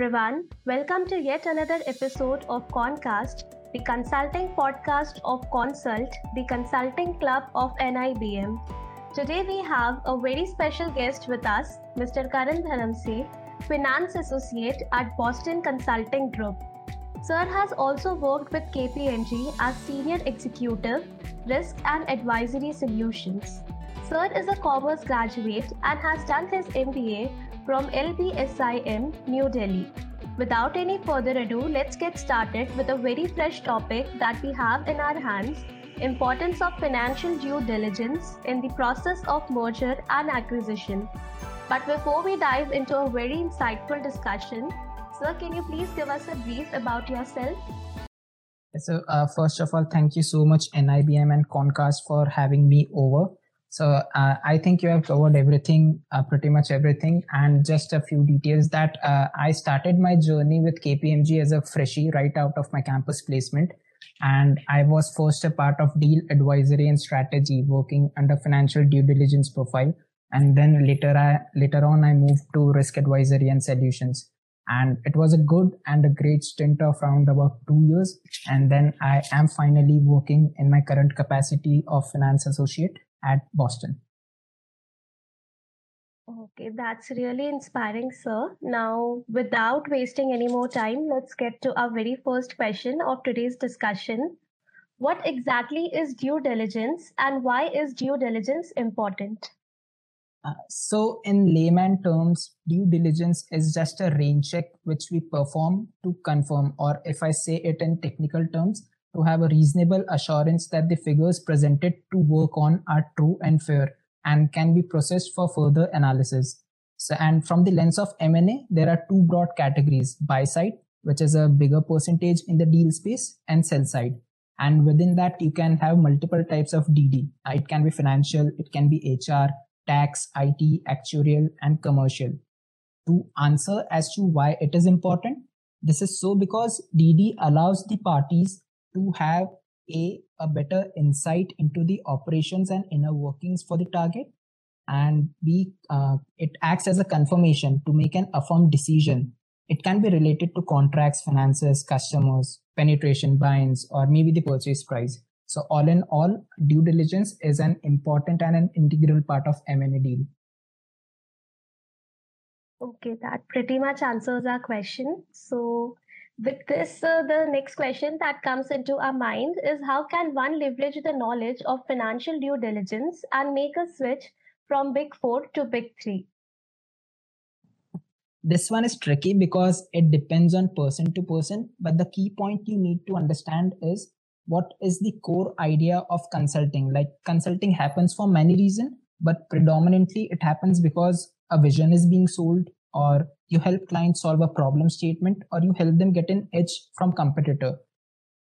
everyone. Welcome to yet another episode of Concast, the consulting podcast of Consult, the consulting club of NIBM. Today we have a very special guest with us, Mr. Karan Dharamse, Finance Associate at Boston Consulting Group. Sir has also worked with KPMG as Senior Executive, Risk and Advisory Solutions. Sir is a commerce graduate and has done his MBA from LBSIM, New Delhi. Without any further ado, let's get started with a very fresh topic that we have in our hands importance of financial due diligence in the process of merger and acquisition. But before we dive into a very insightful discussion, sir, can you please give us a brief about yourself? So, uh, first of all, thank you so much, NIBM and Concast, for having me over. So uh, I think you have covered everything, uh, pretty much everything, and just a few details that uh, I started my journey with KPMG as a freshie right out of my campus placement, and I was first a part of deal advisory and strategy, working under financial due diligence profile, and then later I later on I moved to risk advisory and solutions, and it was a good and a great stint of around about two years, and then I am finally working in my current capacity of finance associate at Boston. Okay, that's really inspiring, sir. Now, without wasting any more time, let's get to our very first question of today's discussion. What exactly is due diligence and why is due diligence important? Uh, so, in layman terms, due diligence is just a rain check which we perform to confirm, or if I say it in technical terms, to have a reasonable assurance that the figures presented to work on are true and fair and can be processed for further analysis. So, and from the lens of M&A, there are two broad categories, buy side, which is a bigger percentage in the deal space and sell side. And within that, you can have multiple types of DD. Uh, it can be financial, it can be HR, tax, IT, actuarial, and commercial. To answer as to why it is important, this is so because DD allows the parties to have a, a better insight into the operations and inner workings for the target. And b uh, it acts as a confirmation to make an affirmed decision. It can be related to contracts finances customers penetration binds or maybe the purchase price. So all in all due diligence is an important and an integral part of m&a deal. Okay that pretty much answers our question. So with this, uh, the next question that comes into our mind is how can one leverage the knowledge of financial due diligence and make a switch from Big Four to Big Three? This one is tricky because it depends on person to person. But the key point you need to understand is what is the core idea of consulting? Like consulting happens for many reasons, but predominantly it happens because a vision is being sold or you help clients solve a problem statement or you help them get an edge from competitor.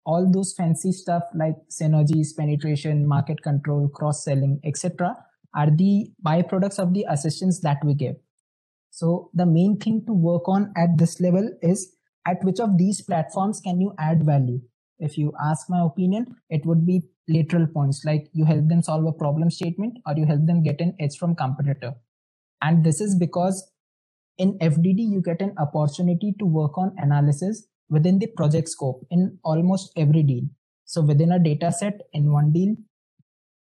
All those fancy stuff like synergies penetration market control cross selling etc are the byproducts of the assistance that we give. So the main thing to work on at this level is at which of these platforms can you add value? If you ask my opinion it would be lateral points like you help them solve a problem statement or you help them get an edge from competitor. And this is because in FDD, you get an opportunity to work on analysis within the project scope in almost every deal. So within a data set in one deal,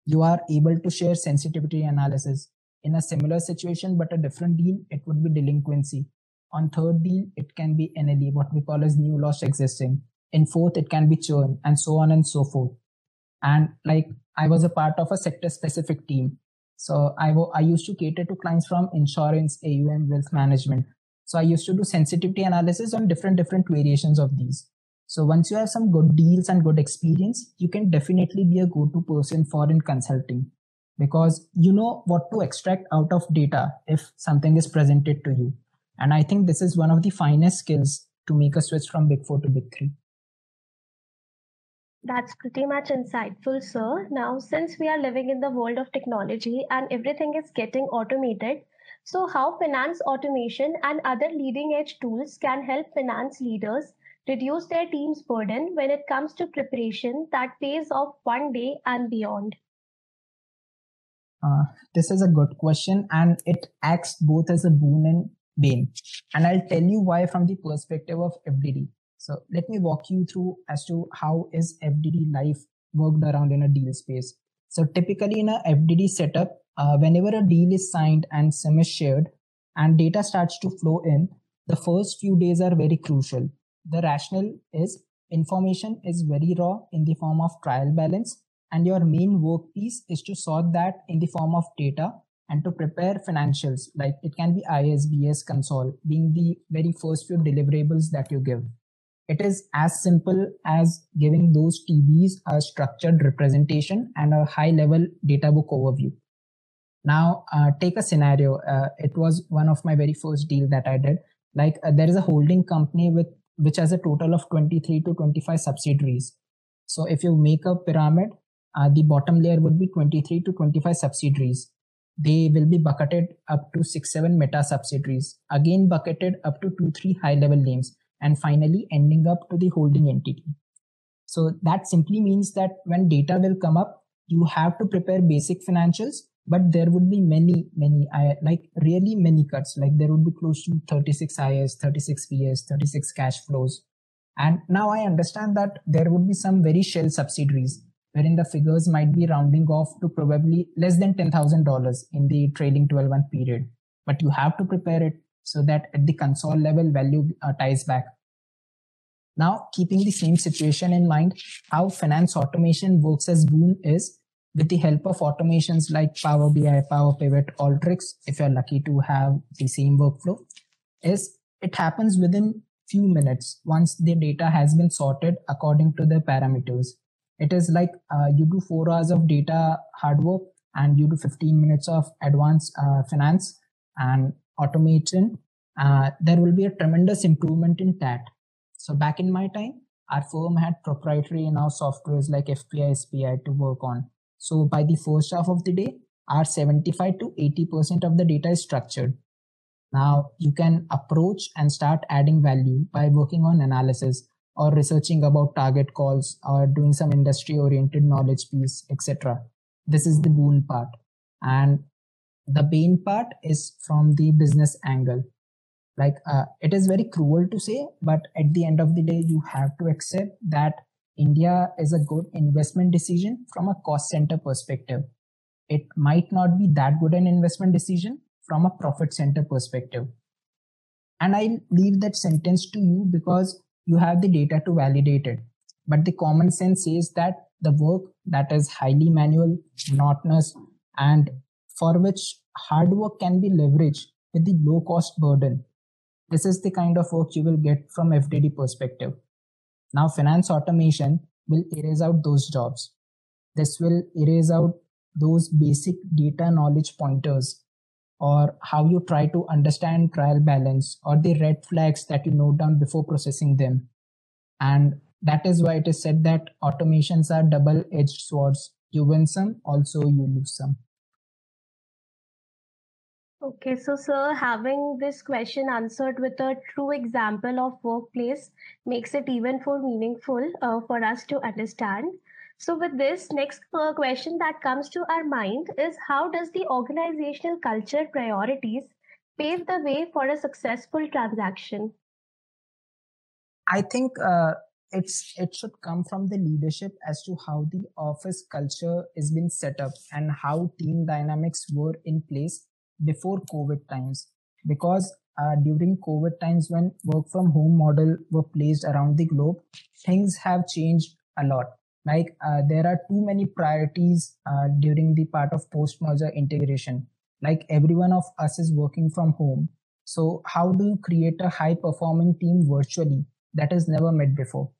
you are able to share sensitivity analysis. In a similar situation, but a different deal, it would be delinquency. On third deal, it can be NLE, what we call as new loss existing. In fourth, it can be churn and so on and so forth. And like I was a part of a sector specific team so I, I used to cater to clients from insurance, AUM, wealth management. So I used to do sensitivity analysis on different, different variations of these. So once you have some good deals and good experience, you can definitely be a go-to person for in consulting because you know what to extract out of data if something is presented to you. And I think this is one of the finest skills to make a switch from big four to big three. That's pretty much insightful, sir. Now, since we are living in the world of technology and everything is getting automated, so how finance automation and other leading edge tools can help finance leaders reduce their team's burden when it comes to preparation that pays off one day and beyond? Uh, this is a good question, and it acts both as a boon and bane. And I'll tell you why from the perspective of FDD. So let me walk you through as to how is FDD life worked around in a deal space. So typically in a FDD setup, uh, whenever a deal is signed and SIM is shared and data starts to flow in, the first few days are very crucial. The rationale is information is very raw in the form of trial balance and your main work piece is to sort that in the form of data and to prepare financials like it can be ISBS console being the very first few deliverables that you give. It is as simple as giving those TBs a structured representation and a high level data book overview. Now, uh, take a scenario. Uh, it was one of my very first deal that I did. Like uh, there is a holding company with which has a total of 23 to 25 subsidiaries. So if you make a pyramid, uh, the bottom layer would be 23 to 25 subsidiaries. They will be bucketed up to six, seven meta subsidiaries, again bucketed up to two, three high level names, and finally ending up to the holding entity. So that simply means that when data will come up, you have to prepare basic financials, but there would be many, many, like really many cuts. Like there would be close to 36 IS, 36 BS, 36 cash flows. And now I understand that there would be some very shell subsidiaries wherein the figures might be rounding off to probably less than $10,000 in the trailing 12 month period. But you have to prepare it so that at the console level value uh, ties back. Now, keeping the same situation in mind, how finance automation works as Boon is with the help of automations like Power BI, Power Pivot, Alteryx, if you're lucky to have the same workflow, is it happens within few minutes once the data has been sorted according to the parameters. It is like uh, you do four hours of data hard work and you do 15 minutes of advanced uh, finance and automation. Uh, there will be a tremendous improvement in TAT. So back in my time, our firm had proprietary in-house softwares like FPI, SPI to work on. So by the first half of the day, our 75 to 80% of the data is structured. Now you can approach and start adding value by working on analysis or researching about target calls or doing some industry oriented knowledge piece etc this is the boon part and the bane part is from the business angle. Like uh, it is very cruel to say but at the end of the day you have to accept that india is a good investment decision from a cost center perspective. It might not be that good an investment decision from a profit center perspective. And i leave that sentence to you because you have the data to validate it. But the common sense says that the work that is highly manual, monotonous, and for which hard work can be leveraged with the low cost burden. This is the kind of work you will get from FDD perspective. Now, finance automation will erase out those jobs. This will erase out those basic data knowledge pointers or how you try to understand trial balance or the red flags that you note down before processing them. And that is why it is said that automations are double edged swords. You win some, also you lose some. Okay, so sir, having this question answered with a true example of workplace makes it even more meaningful uh, for us to understand. So, with this, next question that comes to our mind is how does the organizational culture priorities pave the way for a successful transaction? I think uh, it's it should come from the leadership as to how the office culture is being set up and how team dynamics were in place before COVID times. Because uh, during COVID times, when work from home model were placed around the globe, things have changed a lot. Like uh, there are too many priorities uh, during the part of post merger integration. Like everyone of us is working from home. So how do you create a high performing team virtually that is never met before?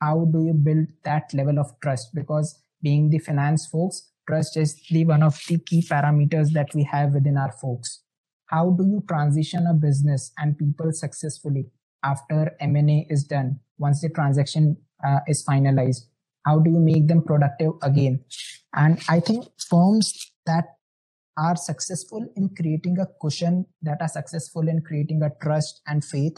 How do you build that level of trust? Because being the finance folks trust is the one of the key parameters that we have within our folks. How do you transition a business and people successfully after m&a is done once the transaction uh, is finalized? How do you make them productive again? And i think firms that are successful in creating a cushion that are successful in creating a trust and faith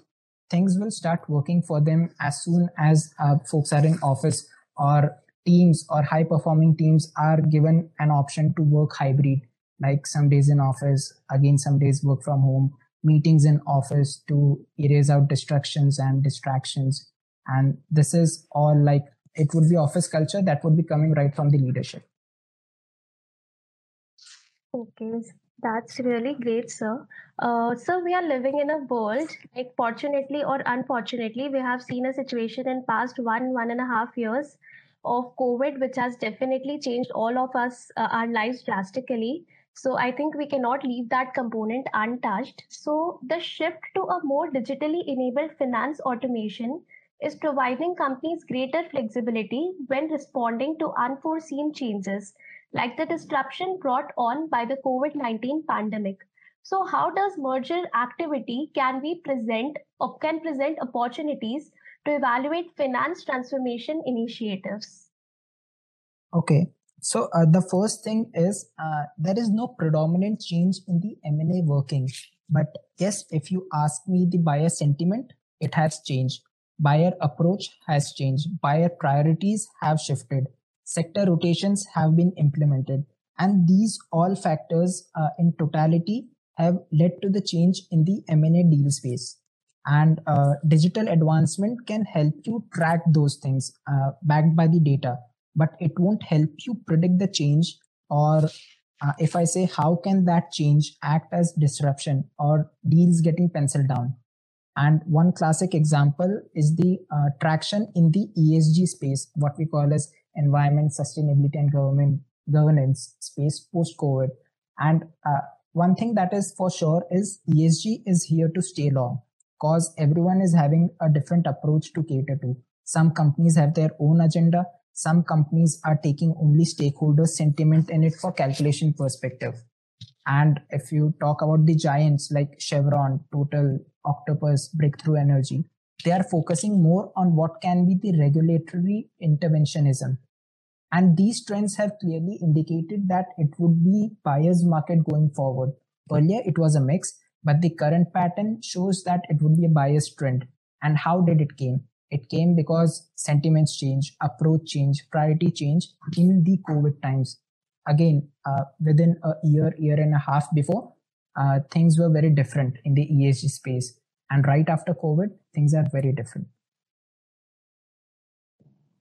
things will start working for them as soon as uh, folks are in office or teams or high performing teams are given an option to work hybrid like some days in office again some days work from home meetings in office to erase out distractions and distractions. And this is all like it would be office culture that would be coming right from the leadership. Okay, that's really great, sir. Uh, so we are living in a world, like fortunately or unfortunately, we have seen a situation in past one one and a half years of COVID, which has definitely changed all of us uh, our lives drastically. So I think we cannot leave that component untouched. So the shift to a more digitally enabled finance automation is providing companies greater flexibility when responding to unforeseen changes, like the disruption brought on by the COVID 19 pandemic. So, how does merger activity can be present or can present opportunities to evaluate finance transformation initiatives? Okay, so uh, the first thing is uh, there is no predominant change in the M&A working. But yes, if you ask me the buyer sentiment, it has changed. Buyer approach has changed. Buyer priorities have shifted. Sector rotations have been implemented. And these all factors uh, in totality have led to the change in the M&A deal space. And uh, digital advancement can help you track those things uh, backed by the data. But it won't help you predict the change or uh, if i say how can that change act as disruption or deals getting penciled down? And one classic example is the uh, traction in the esg space what we call as environment sustainability and government governance space post covid and uh, one thing that is for sure is esg is here to stay long because everyone is having a different approach to cater to some companies have their own agenda some companies are taking only stakeholder sentiment in it for calculation perspective. And if you talk about the giants like Chevron, Total, Octopus, Breakthrough Energy, they are focusing more on what can be the regulatory interventionism. And these trends have clearly indicated that it would be buyer's market going forward. Earlier, it was a mix, but the current pattern shows that it would be a buyer's trend. And how did it came? It came because sentiments change, approach change, priority change in the COVID times. Again, uh, within a year, year and a half before, uh, things were very different in the ESG space. And right after COVID, things are very different.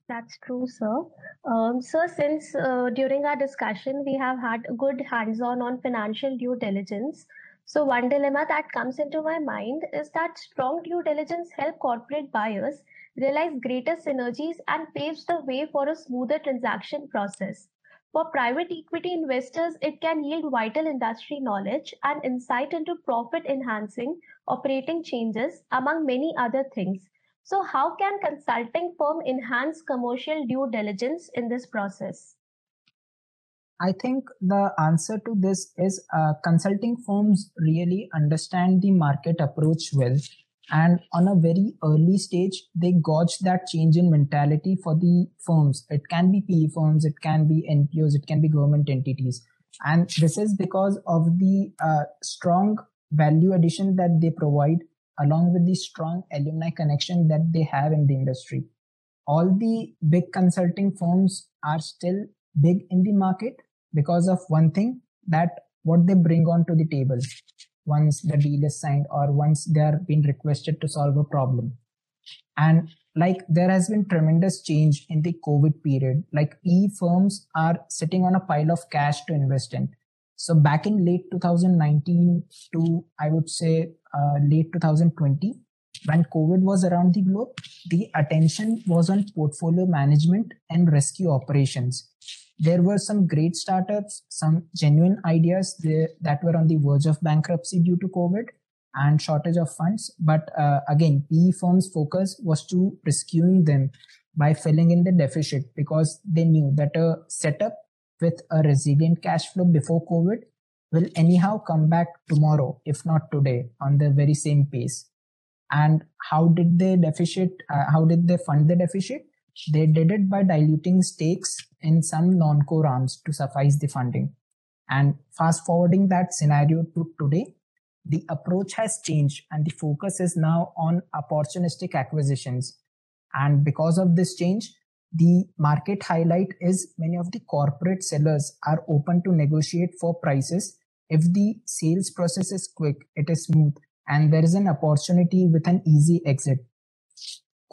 That's true, sir. Um, sir, since uh, during our discussion we have had good hands-on on financial due diligence, so one dilemma that comes into my mind is that strong due diligence help corporate buyers realize greater synergies and paves the way for a smoother transaction process. For private equity investors, it can yield vital industry knowledge and insight into profit enhancing operating changes, among many other things. So, how can consulting firm enhance commercial due diligence in this process? I think the answer to this is uh, consulting firms really understand the market approach well. And on a very early stage they gauge that change in mentality for the firms. It can be pe firms it can be npos it can be government entities. And this is because of the uh, strong value addition that they provide along with the strong alumni connection that they have in the industry. All the big consulting firms are still big in the market because of one thing that what they bring onto the table once the deal is signed or once they are being requested to solve a problem. And like there has been tremendous change in the covid period. Like e firms are sitting on a pile of cash to invest in. So back in late 2019 to i would say uh, late 2020 when covid was around the globe the attention was on portfolio management and rescue operations there were some great startups, some genuine ideas that were on the verge of bankruptcy due to COVID and shortage of funds. But uh, again, PE firms' focus was to rescuing them by filling in the deficit because they knew that a setup with a resilient cash flow before COVID will anyhow come back tomorrow, if not today, on the very same pace. And how did they deficit? Uh, how did they fund the deficit? They did it by diluting stakes in some non-core arms to suffice the funding. And fast forwarding that scenario to today, the approach has changed and the focus is now on opportunistic acquisitions. And because of this change, the market highlight is many of the corporate sellers are open to negotiate for prices if the sales process is quick, it is smooth, and there is an opportunity with an easy exit.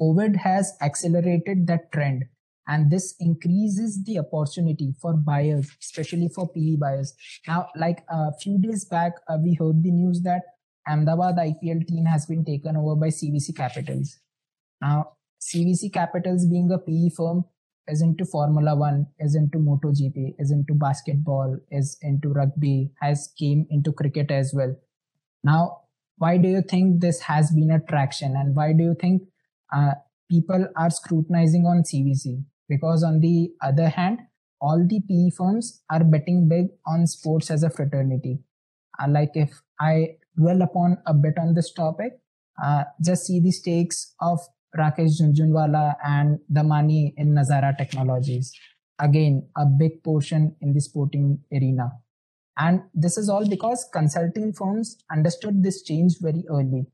COVID has accelerated that trend and this increases the opportunity for buyers, especially for PE buyers. Now, like a few days back, uh, we heard the news that Ahmedabad IPL team has been taken over by CVC Capitals. Now, CVC Capitals being a PE firm is into Formula One, is into MotoGP, is into basketball, is into rugby, has came into cricket as well. Now, why do you think this has been a traction, and why do you think uh, people are scrutinizing on CVC? Because on the other hand, all the PE firms are betting big on sports as a fraternity. Uh, like if I dwell upon a bit on this topic, uh, just see the stakes of Rakesh Jhunjhunwala and the money in Nazara Technologies. Again, a big portion in the sporting arena. And this is all because consulting firms understood this change very early.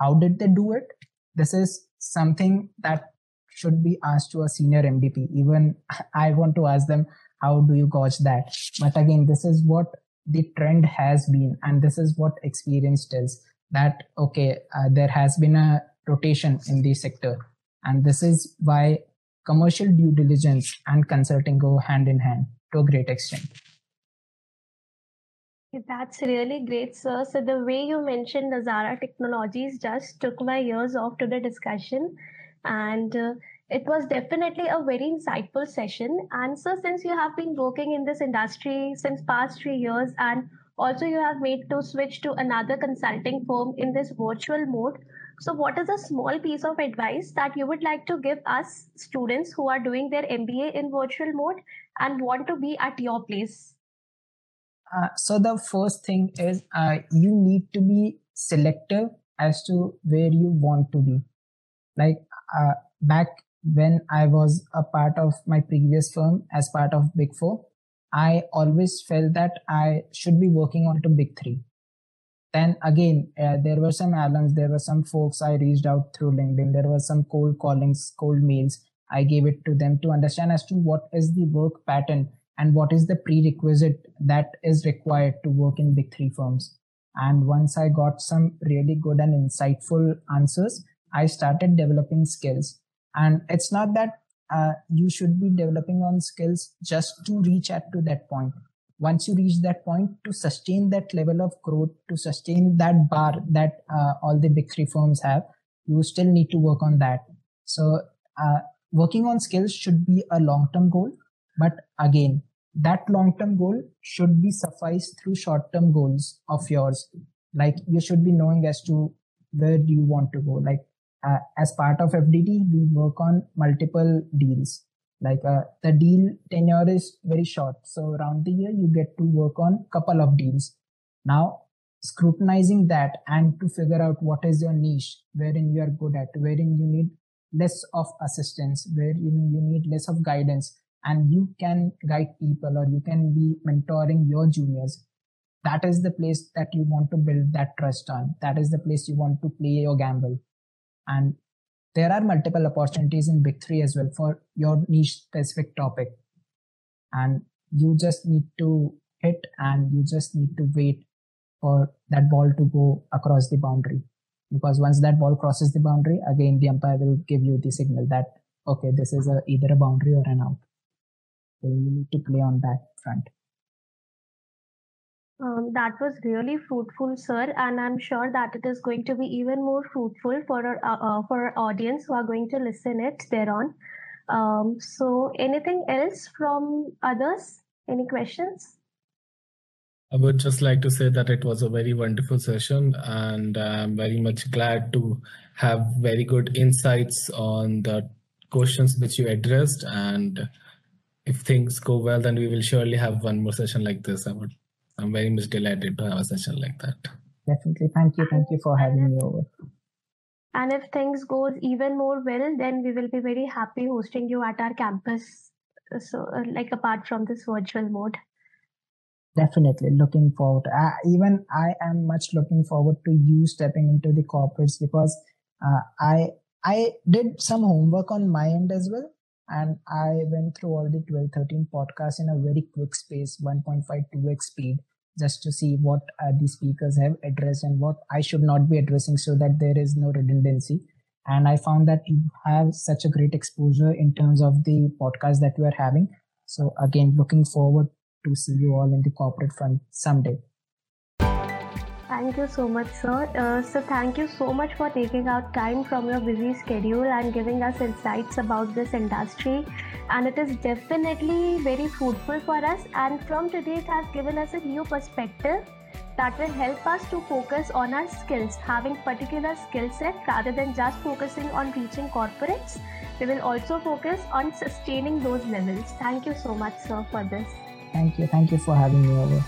How did they do it? This is something that should be asked to a senior MDP. Even I want to ask them, how do you gauge that? But again, this is what the trend has been, and this is what experience tells that okay, uh, there has been a rotation in the sector. And this is why commercial due diligence and consulting go hand in hand to a great extent. That's really great, sir. So the way you mentioned Nazara Technologies just took my ears off to the discussion, and uh, it was definitely a very insightful session. And so, since you have been working in this industry since past three years, and also you have made to switch to another consulting firm in this virtual mode, so, what is a small piece of advice that you would like to give us students who are doing their MBA in virtual mode and want to be at your place? Uh, so, the first thing is uh, you need to be selective as to where you want to be. Like uh, back when I was a part of my previous firm as part of Big Four, I always felt that I should be working on to Big Three then again uh, there were some alums there were some folks i reached out through linkedin there were some cold callings cold mails i gave it to them to understand as to what is the work pattern and what is the prerequisite that is required to work in big three firms? And once i got some really good and insightful answers i started developing skills. And it's not that uh, you should be developing on skills just to reach at to that point. Once you reach that point to sustain that level of growth to sustain that bar that uh, all the big three firms have you still need to work on that. So uh, working on skills should be a long term goal but again that long term goal should be sufficed through short term goals of yours. Like you should be knowing as to where do you want to go. Like uh, as part of FDD we work on multiple deals. Like uh, the deal tenure is very short. So around the year you get to work on couple of deals. Now scrutinizing that and to figure out what is your niche wherein you are good at wherein you need less of assistance wherein you need less of guidance and you can guide people or you can be mentoring your juniors that is the place that you want to build that trust on. That is the place you want to play your gamble. And there are multiple opportunities in big three as well for your niche specific topic. And you just need to hit and you just need to wait for that ball to go across the boundary. Because once that ball crosses the boundary again the umpire will give you the signal that okay this is a, either a boundary or an out so you need to play on that front um, that was really fruitful, sir, and I'm sure that it is going to be even more fruitful for our uh, uh, for our audience who are going to listen it thereon. Um, so, anything else from others? Any questions? I would just like to say that it was a very wonderful session, and I'm very much glad to have very good insights on the questions which you addressed. And if things go well, then we will surely have one more session like this. I would I'm very much delighted to have a session like that. Definitely. Thank you. Thank you for having me over. And if things goes even more well, then we will be very happy hosting you at our campus. So, uh, like apart from this virtual mode. Definitely looking forward. Uh, even I am much looking forward to you stepping into the corporates because uh, I I did some homework on my end as well and I went through all the 12, 13 podcasts in a very quick space, 1.5, 2x speed. just to see what uh, the speakers have addressed and what I should not be addressing so that there is no redundancy. And I found that you have such a great exposure in terms of the podcast that you are having. So again, looking forward to see you all in the corporate front someday. Thank you so much, sir. Uh, so, thank you so much for taking out time from your busy schedule and giving us insights about this industry. And it is definitely very fruitful for us. And from today, it has given us a new perspective that will help us to focus on our skills, having particular skill set rather than just focusing on reaching corporates. We will also focus on sustaining those levels. Thank you so much, sir, for this. Thank you. Thank you for having me over.